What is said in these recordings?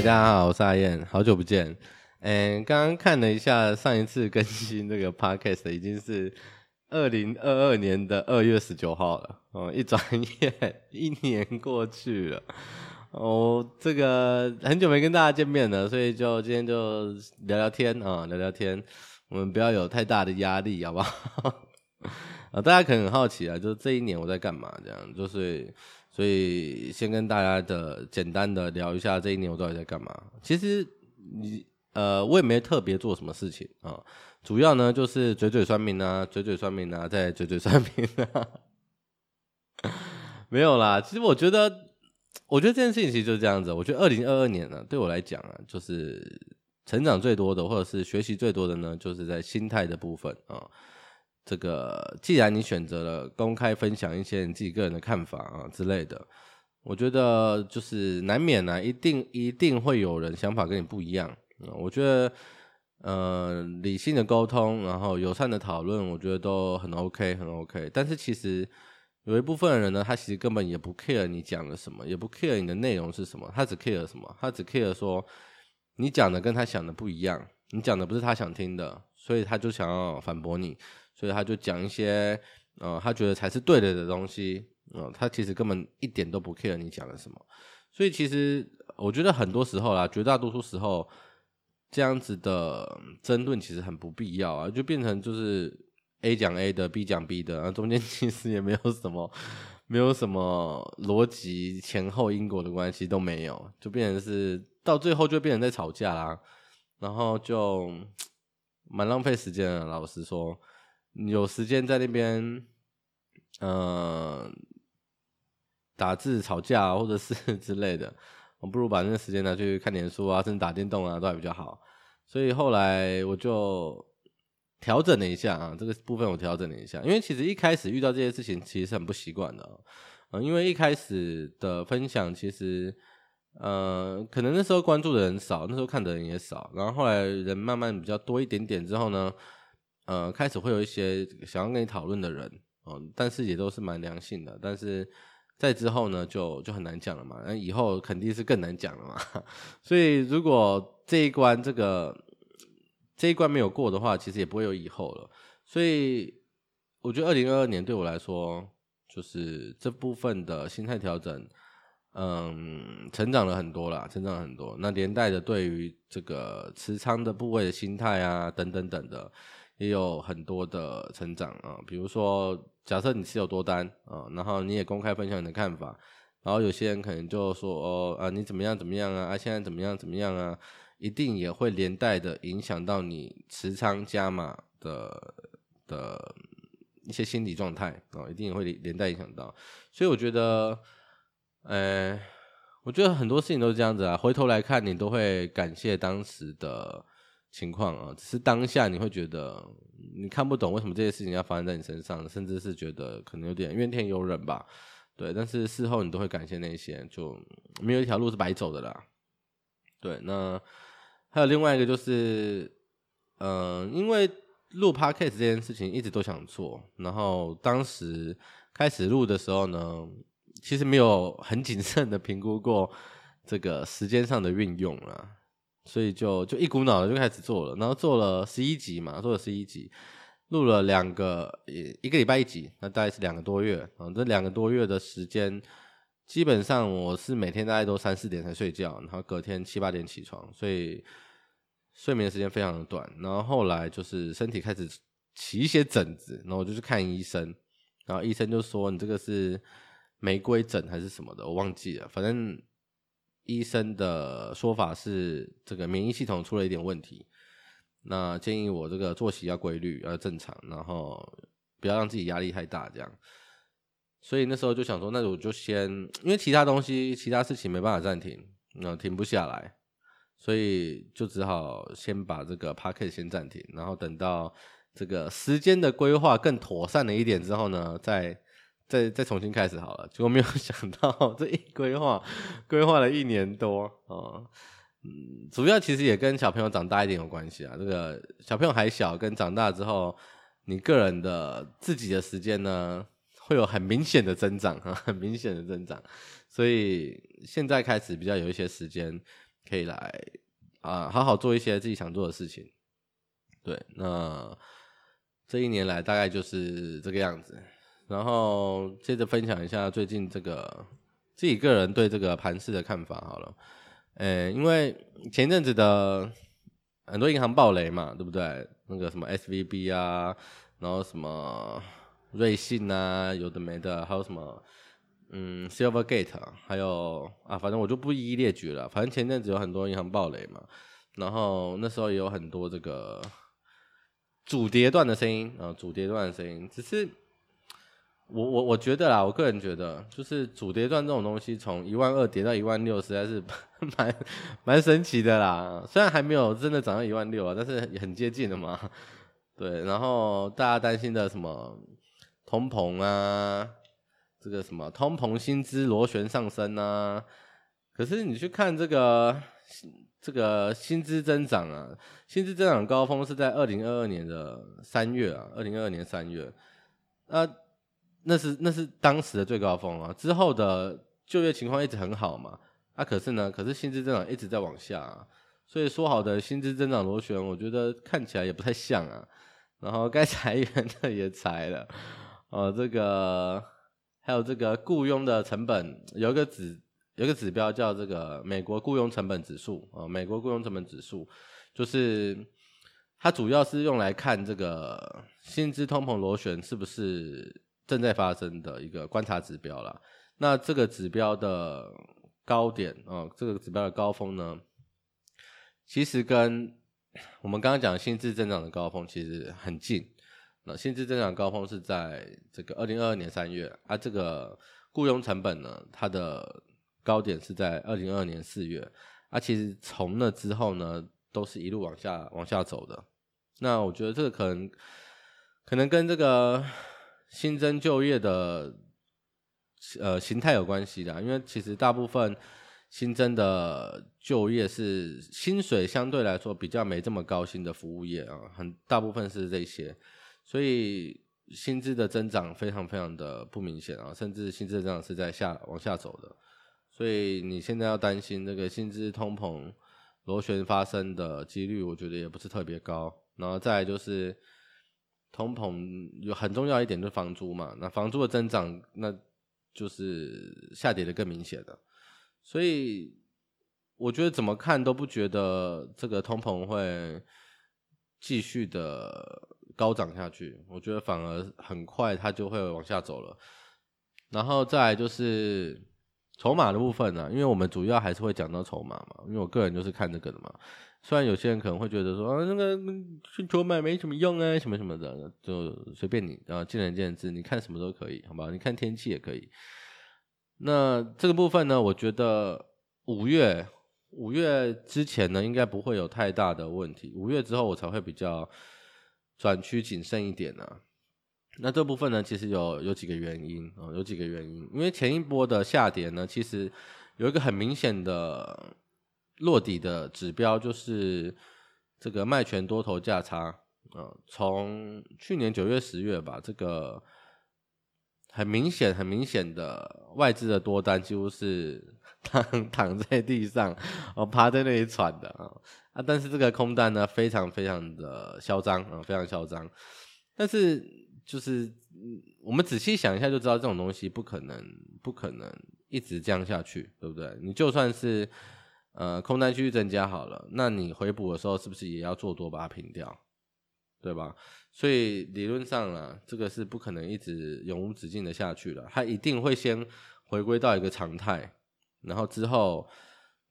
大家好，我是阿燕，好久不见。嗯，刚刚看了一下上一次更新这个 podcast 已经是二零二二年的二月十九号了。哦，一转眼一年过去了。哦，这个很久没跟大家见面了，所以就今天就聊聊天啊，聊聊天。我们不要有太大的压力，好不好？啊，大家可能很好奇啊，就是这一年我在干嘛？这样就是。所以先跟大家的简单的聊一下这一年我到底在干嘛。其实你呃我也没特别做什么事情啊，主要呢就是嘴嘴算命啊，嘴嘴算命啊，再嘴嘴算命啊，没有啦。其实我觉得，我觉得这件事情其实就是这样子。我觉得二零二二年呢，对我来讲啊，就是成长最多的，或者是学习最多的呢，就是在心态的部分啊。这个，既然你选择了公开分享一些你自己个人的看法啊之类的，我觉得就是难免呢、啊，一定一定会有人想法跟你不一样。我觉得，呃，理性的沟通，然后友善的讨论，我觉得都很 OK，很 OK。但是其实有一部分人呢，他其实根本也不 care 你讲了什么，也不 care 你的内容是什么，他只 care 什么？他只 care 说你讲的跟他想的不一样，你讲的不是他想听的，所以他就想要反驳你。所以他就讲一些，呃，他觉得才是对的的东西，呃，他其实根本一点都不 care 你讲了什么。所以其实我觉得很多时候啦，绝大多数时候这样子的争论其实很不必要啊，就变成就是 A 讲 A 的，B 讲 B 的，然后中间 其实也没有什么，没有什么逻辑前后因果的关系都没有，就变成是到最后就变成在吵架啦，然后就 蛮浪费时间的，老实说。有时间在那边，呃，打字吵架或者是 之类的，我不如把那个时间拿去看点书啊，甚至打电动啊，都还比较好。所以后来我就调整了一下啊，这个部分我调整了一下，因为其实一开始遇到这些事情，其实是很不习惯的嗯，因为一开始的分享其实，呃，可能那时候关注的人少，那时候看的人也少，然后后来人慢慢比较多一点点之后呢。呃，开始会有一些想要跟你讨论的人，嗯、但是也都是蛮良性的。但是在之后呢，就就很难讲了嘛。那以后肯定是更难讲了嘛。所以如果这一关这个这一关没有过的话，其实也不会有以后了。所以我觉得二零二二年对我来说，就是这部分的心态调整，嗯，成长了很多啦，成长了很多。那连带的对于这个持仓的部位的心态啊，等等等的。也有很多的成长啊，比如说，假设你持有多单啊，然后你也公开分享你的看法，然后有些人可能就说哦啊，你怎么样怎么样啊，啊现在怎么样怎么样啊，一定也会连带的影响到你持仓加码的的一些心理状态啊，一定也会连带影响到。所以我觉得，呃，我觉得很多事情都是这样子啊，回头来看你都会感谢当时的。情况啊，只是当下你会觉得你看不懂为什么这些事情要发生在你身上，甚至是觉得可能有点怨天尤人吧，对。但是事后你都会感谢那些，就没有一条路是白走的啦。对，那还有另外一个就是，嗯、因为录 Podcast 这件事情一直都想做，然后当时开始录的时候呢，其实没有很谨慎的评估过这个时间上的运用啦。所以就就一股脑的就开始做了，然后做了十一集嘛，做了十一集，录了两个，一个礼拜一集，那大概是两个多月啊。这两个多月的时间，基本上我是每天大概都三四点才睡觉，然后隔天七八点起床，所以睡眠时间非常的短。然后后来就是身体开始起一些疹子，然后我就去看医生，然后医生就说你这个是玫瑰疹还是什么的，我忘记了，反正。医生的说法是，这个免疫系统出了一点问题，那建议我这个作息要规律，要正常，然后不要让自己压力太大，这样。所以那时候就想说，那我就先，因为其他东西、其他事情没办法暂停，那停不下来，所以就只好先把这个 Podcast 先暂停，然后等到这个时间的规划更妥善了一点之后呢，再。再再重新开始好了，结果没有想到这一规划，规划了一年多哦，嗯，主要其实也跟小朋友长大一点有关系啊。这个小朋友还小，跟长大之后，你个人的自己的时间呢，会有很明显的增长啊，很明显的增长。所以现在开始比较有一些时间可以来啊，好好做一些自己想做的事情。对，那这一年来大概就是这个样子。然后接着分享一下最近这个自己个人对这个盘市的看法好了。呃，因为前阵子的很多银行暴雷嘛，对不对？那个什么 SVB 啊，然后什么瑞信啊，有的没的，还有什么嗯 Silvergate，还有啊，反正我就不一一列举了。反正前阵子有很多银行暴雷嘛，然后那时候也有很多这个主跌段的声音啊，主跌段的声音，只是。我我我觉得啦，我个人觉得，就是主跌段这种东西，从一万二跌到一万六，实在是 蛮蛮神奇的啦。虽然还没有真的涨到一万六啊，但是也很接近了嘛。对，然后大家担心的什么通膨啊，这个什么通膨薪资螺旋上升啊，可是你去看这个这个薪资增长啊，薪资增长高峰是在二零二二年的三月啊，二零二二年三月，啊。那是那是当时的最高峰啊，之后的就业情况一直很好嘛，啊，可是呢，可是薪资增长一直在往下啊，所以说好的薪资增长螺旋，我觉得看起来也不太像啊。然后该裁员的也裁了，啊，这个还有这个雇佣的成本有一个指有一个指标叫这个美国雇佣成本指数啊，美国雇佣成本指数就是它主要是用来看这个薪资通膨螺旋是不是。正在发生的一个观察指标啦，那这个指标的高点哦，这个指标的高峰呢，其实跟我们刚刚讲的薪资增长的高峰其实很近。那薪资增长高峰是在这个二零二二年三月，啊，这个雇佣成本呢，它的高点是在二零二二年四月，啊，其实从那之后呢，都是一路往下往下走的。那我觉得这个可能可能跟这个。新增就业的呃形态有关系的，因为其实大部分新增的就业是薪水相对来说比较没这么高薪的服务业啊，很大部分是这些，所以薪资的增长非常非常的不明显啊，甚至薪资增长是在下往下走的，所以你现在要担心这个薪资通膨螺旋发生的几率，我觉得也不是特别高，然后再来就是。通膨有很重要一点就是房租嘛，那房租的增长，那就是下跌的更明显的，所以我觉得怎么看都不觉得这个通膨会继续的高涨下去，我觉得反而很快它就会往下走了。然后再就是筹码的部分呢，因为我们主要还是会讲到筹码嘛，因为我个人就是看这个的嘛。虽然有些人可能会觉得说啊，那个去球买没什么用啊，什么什么的，就随便你啊，见仁见智，你看什么都可以，好吧？你看天气也可以。那这个部分呢，我觉得五月五月之前呢，应该不会有太大的问题。五月之后，我才会比较转趋谨慎一点呢、啊。那这部分呢，其实有有几个原因啊，有几个原因，因为前一波的下跌呢，其实有一个很明显的。落底的指标就是这个卖权多头价差，啊，从去年九月、十月吧，这个很明显、很明显的外资的多单几乎是躺躺在地上，哦，趴在那里喘的啊，啊，但是这个空单呢，非常非常的嚣张啊，非常嚣张。但是就是我们仔细想一下就知道，这种东西不可能、不可能一直降下去，对不对？你就算是。呃，空单继续增加好了，那你回补的时候是不是也要做多把它平掉，对吧？所以理论上啊，这个是不可能一直永无止境的下去了，它一定会先回归到一个常态，然后之后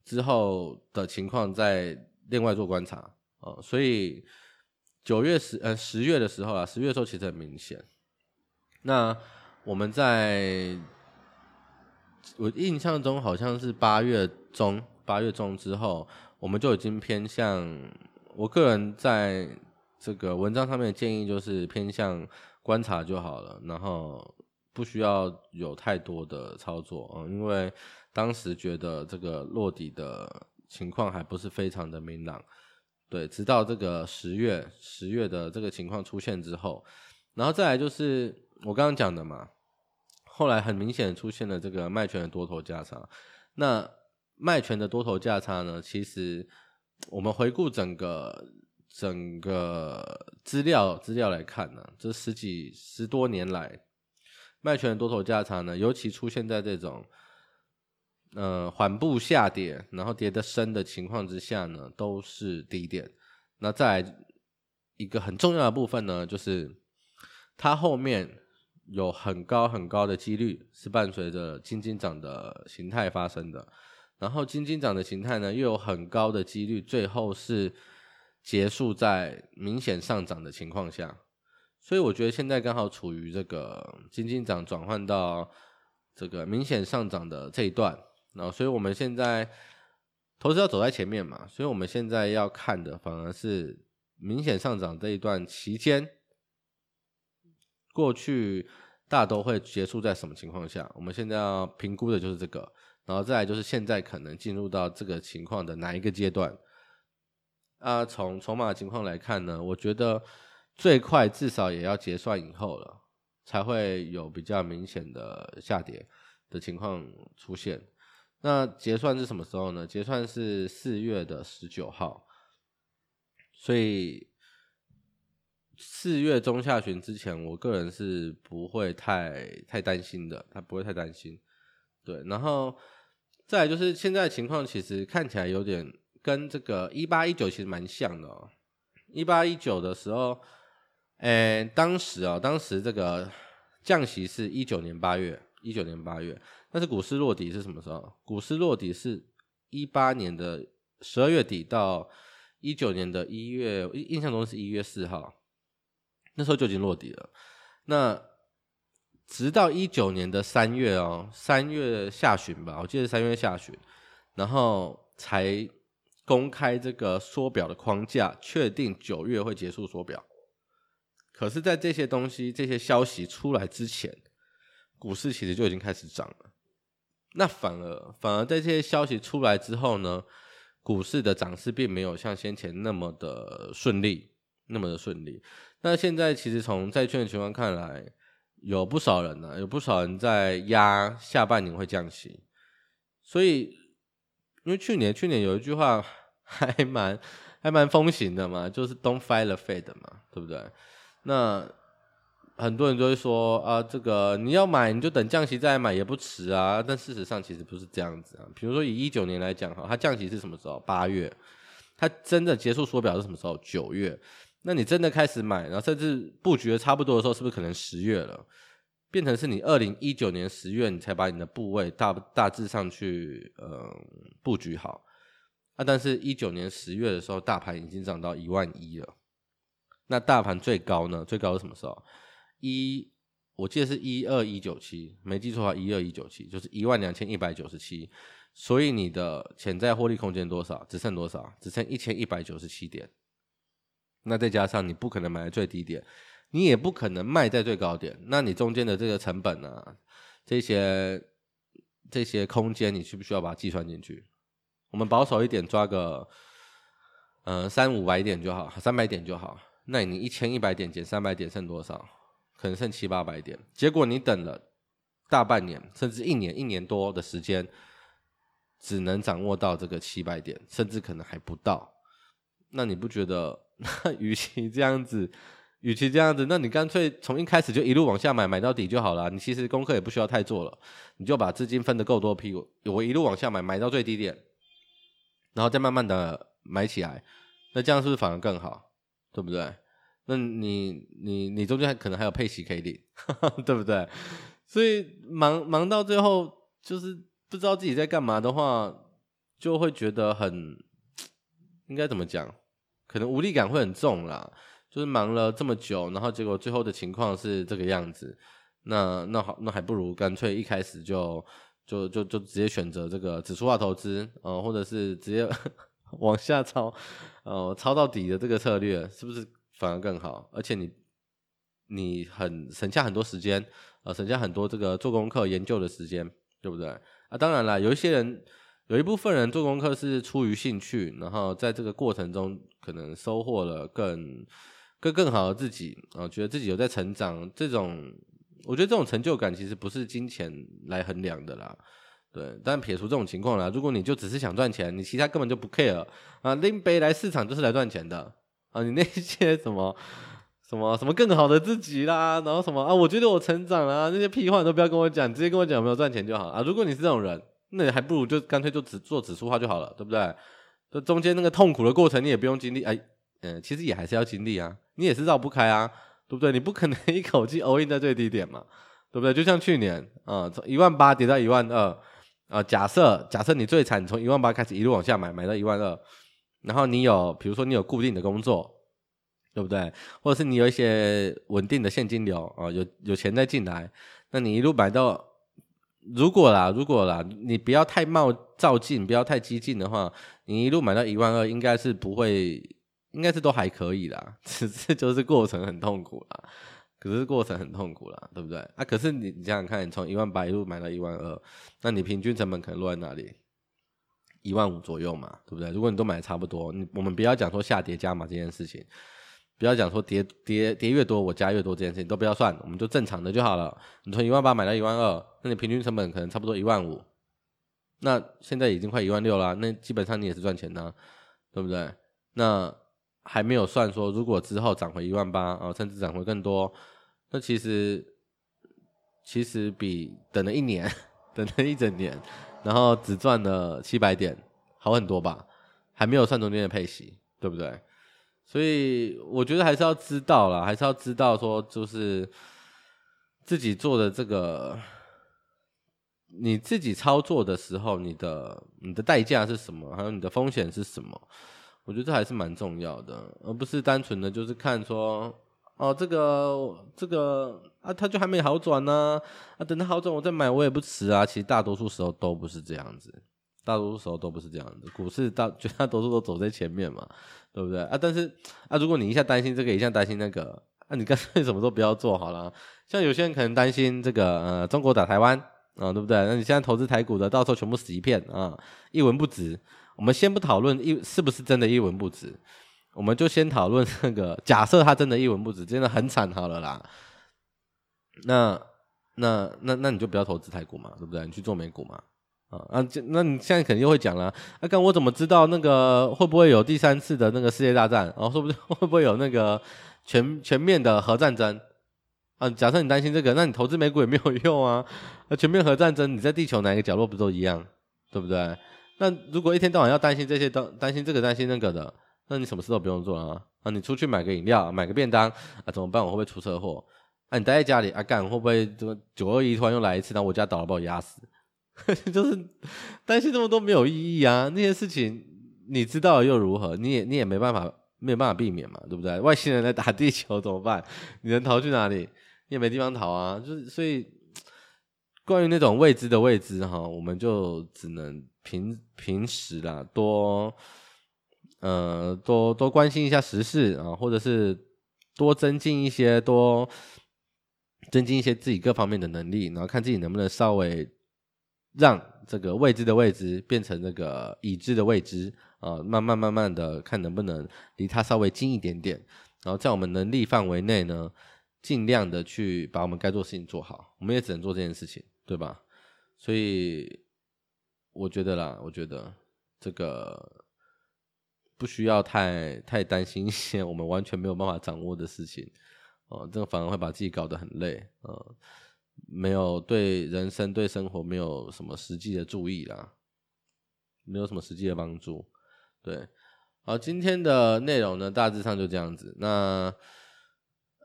之后的情况再另外做观察哦。所以九月十呃十月的时候啊，十月的时候其实很明显。那我们在我印象中好像是八月中。八月中之后，我们就已经偏向我个人在这个文章上面的建议，就是偏向观察就好了，然后不需要有太多的操作，嗯，因为当时觉得这个落底的情况还不是非常的明朗，对，直到这个十月十月的这个情况出现之后，然后再来就是我刚刚讲的嘛，后来很明显出现了这个卖权的多头价差，那。卖权的多头价差呢，其实我们回顾整个整个资料资料来看呢，这十几十多年来卖权的多头价差呢，尤其出现在这种呃缓步下跌，然后跌得深的情况之下呢，都是低点。那再来一个很重要的部分呢，就是它后面有很高很高的几率是伴随着金金涨的形态发生的。然后金金涨的形态呢，又有很高的几率，最后是结束在明显上涨的情况下，所以我觉得现在刚好处于这个金金涨转换到这个明显上涨的这一段，然后所以我们现在投资要走在前面嘛，所以我们现在要看的反而是明显上涨这一段期间，过去大都会结束在什么情况下？我们现在要评估的就是这个。然后再来就是现在可能进入到这个情况的哪一个阶段？啊，从筹码情况来看呢，我觉得最快至少也要结算以后了，才会有比较明显的下跌的情况出现。那结算是什么时候呢？结算是四月的十九号，所以四月中下旬之前，我个人是不会太太担心的，他不会太担心。对，然后。再来就是现在的情况，其实看起来有点跟这个一八一九其实蛮像的哦。一八一九的时候，诶，当时啊，当时这个降息是一九年八月，一九年八月，但是股市落底是什么时候？股市落底是一八年的十二月底到一九年的一月，印象中是一月四号，那时候就已经落底了。那直到一九年的三月哦，三月下旬吧，我记得三月下旬，然后才公开这个缩表的框架，确定九月会结束缩表。可是，在这些东西、这些消息出来之前，股市其实就已经开始涨了。那反而，反而在这些消息出来之后呢，股市的涨势并没有像先前那么的顺利，那么的顺利。那现在其实从债券的情况看来，有不少人呢、有不少人在压下半年会降息，所以因为去年去年有一句话还蛮还蛮风行的嘛，就是 “Don't fight the Fed” 嘛，对不对？那很多人都会说啊，这个你要买你就等降息再买也不迟啊，但事实上其实不是这样子啊。比如说以一九年来讲哈，它降息是什么时候？八月，它真的结束缩表是什么时候？九月。那你真的开始买，然后甚至布局的差不多的时候，是不是可能十月了？变成是你二零一九年十月，你才把你的部位大大致上去呃布局好啊？但是一九年十月的时候，大盘已经涨到一万一了。那大盘最高呢？最高是什么时候？一，我记得是一二一九七，没记错的话，一二一九七就是一万两千一百九十七。所以你的潜在获利空间多少？只剩多少？只剩一千一百九十七点。那再加上你不可能买在最低点，你也不可能卖在最高点，那你中间的这个成本啊，这些这些空间，你需不需要把它计算进去？我们保守一点，抓个嗯三五百点就好，三百点就好。那你一千一百点减三百点剩多少？可能剩七八百点。结果你等了大半年，甚至一年一年多的时间，只能掌握到这个七百点，甚至可能还不到。那你不觉得？那与其这样子，与其这样子，那你干脆从一开始就一路往下买，买到底就好了。你其实功课也不需要太做了，你就把资金分得够多批，我一路往下买，买到最低点，然后再慢慢的买起来。那这样是不是反而更好？对不对？那你你你中间可能还有配息可以领，对不对？所以忙忙到最后，就是不知道自己在干嘛的话，就会觉得很应该怎么讲？可能无力感会很重啦，就是忙了这么久，然后结果最后的情况是这个样子，那那好，那还不如干脆一开始就就就就直接选择这个指数化投资，呃，或者是直接 往下抄，呃，抄到底的这个策略，是不是反而更好？而且你你很省下很多时间，呃，省下很多这个做功课研究的时间，对不对？啊，当然了，有一些人。有一部分人做功课是出于兴趣，然后在这个过程中可能收获了更更更好的自己啊，觉得自己有在成长。这种我觉得这种成就感其实不是金钱来衡量的啦。对，但撇除这种情况啦，如果你就只是想赚钱，你其他根本就不 care 啊，拎杯来市场就是来赚钱的啊，你那些什么什么什么更好的自己啦，然后什么啊，我觉得我成长啦，那些屁话都不要跟我讲，直接跟我讲有没有赚钱就好啊。如果你是这种人，那你还不如就干脆就只做指数化就好了，对不对？这中间那个痛苦的过程你也不用经历，哎，嗯，其实也还是要经历啊，你也是绕不开啊，对不对？你不可能 一口气 all in 在最低点嘛，对不对？就像去年啊，从一万八跌到一万二。啊，假设假设你最惨，从一万八开始一路往下买，买到一万二，然后你有，比如说你有固定的工作，对不对？或者是你有一些稳定的现金流啊，有有钱在进来，那你一路买到，如果啦，如果啦，你不要太冒躁进，不要太激进的话，你一路买到一万二，应该是不会，应该是都还可以啦，只是就是过程很痛苦啦。可是过程很痛苦啦，对不对？啊，可是你你想想看，你从一万八一路买到一万二，那你平均成本可能落在哪里？一万五左右嘛，对不对？如果你都买的差不多，你我们不要讲说下跌加码这件事情，不要讲说跌跌跌越多我加越多这件事情都不要算，我们就正常的就好了。你从一万八买到一万二，那你平均成本可能差不多一万五，那现在已经快一万六了，那基本上你也是赚钱的，对不对？那还没有算说，如果之后涨回一万八啊，甚至涨回更多，那其实其实比等了一年，等了一整年，然后只赚了七百点好很多吧？还没有算中间的配息，对不对？所以我觉得还是要知道啦，还是要知道说，就是自己做的这个，你自己操作的时候，你的你的代价是什么？还有你的风险是什么？我觉得这还是蛮重要的，而不是单纯的就是看说，哦，这个这个啊，它就还没好转呢，啊，等它好转我再买我也不迟啊。其实大多数时候都不是这样子，大多数时候都不是这样子。股市大绝大多数都走在前面嘛，对不对啊？但是啊，如果你一下担心这个，一下担心那个，那、你干脆什么都不要做好了。像有些人可能担心这个，呃，中国打台湾啊，对不对？那你现在投资台股的，到时候全部死一片啊，一文不值。我们先不讨论一是不是真的一文不值，我们就先讨论那个假设它真的一文不值，真的很惨好了啦。那那那那你就不要投资台股嘛，对不对？你去做美股嘛。啊啊，那你现在肯定又会讲了，那、啊、刚我怎么知道那个会不会有第三次的那个世界大战？然后说不定 会不会有那个全全面的核战争？啊，假设你担心这个，那你投资美股也没有用啊。那全面核战争，你在地球哪一个角落不都一样，对不对？那如果一天到晚要担心这些，担担心这个担心那个的，那你什么事都不用做啊？啊，你出去买个饮料，买个便当啊，怎么办？我会不会出车祸？啊，你待在家里啊，干会不会这个九二一突然又来一次，然后我家倒了把我压死？就是担心这么多没有意义啊！那些事情你知道又如何？你也你也没办法没有办法避免嘛，对不对？外星人来打地球怎么办？你能逃去哪里？你也没地方逃啊！就是所以，关于那种未知的未知哈，我们就只能。平平时啦，多呃多多关心一下时事啊，或者是多增进一些多增进一些自己各方面的能力，然后看自己能不能稍微让这个未知的未知变成这个已知的未知啊，慢慢慢慢的看能不能离它稍微近一点点，然后在我们能力范围内呢，尽量的去把我们该做事情做好，我们也只能做这件事情，对吧？所以。我觉得啦，我觉得这个不需要太太担心一些我们完全没有办法掌握的事情哦，这个反而会把自己搞得很累，呃，没有对人生对生活没有什么实际的注意啦，没有什么实际的帮助。对，好，今天的内容呢，大致上就这样子。那。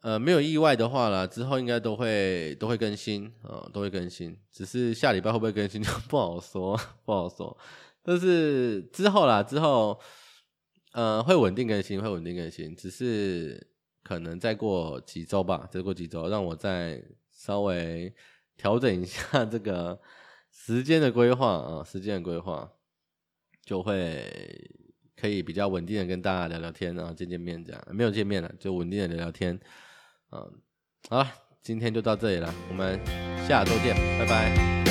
呃，没有意外的话啦，之后应该都会都会更新啊、都会更新。只是下礼拜会不会更新就 不好说，不好说。但是之后啦，之后呃会稳定更新，会稳定更新。只是可能再过几周吧，再过几周，让我再稍微调整一下这个时间的规划啊，时间的规划就会可以比较稳定的跟大家聊聊天啊，见见面这样。没有见面了，就稳定的聊聊天。嗯，好了，今天就到这里了，我们下周见，拜拜。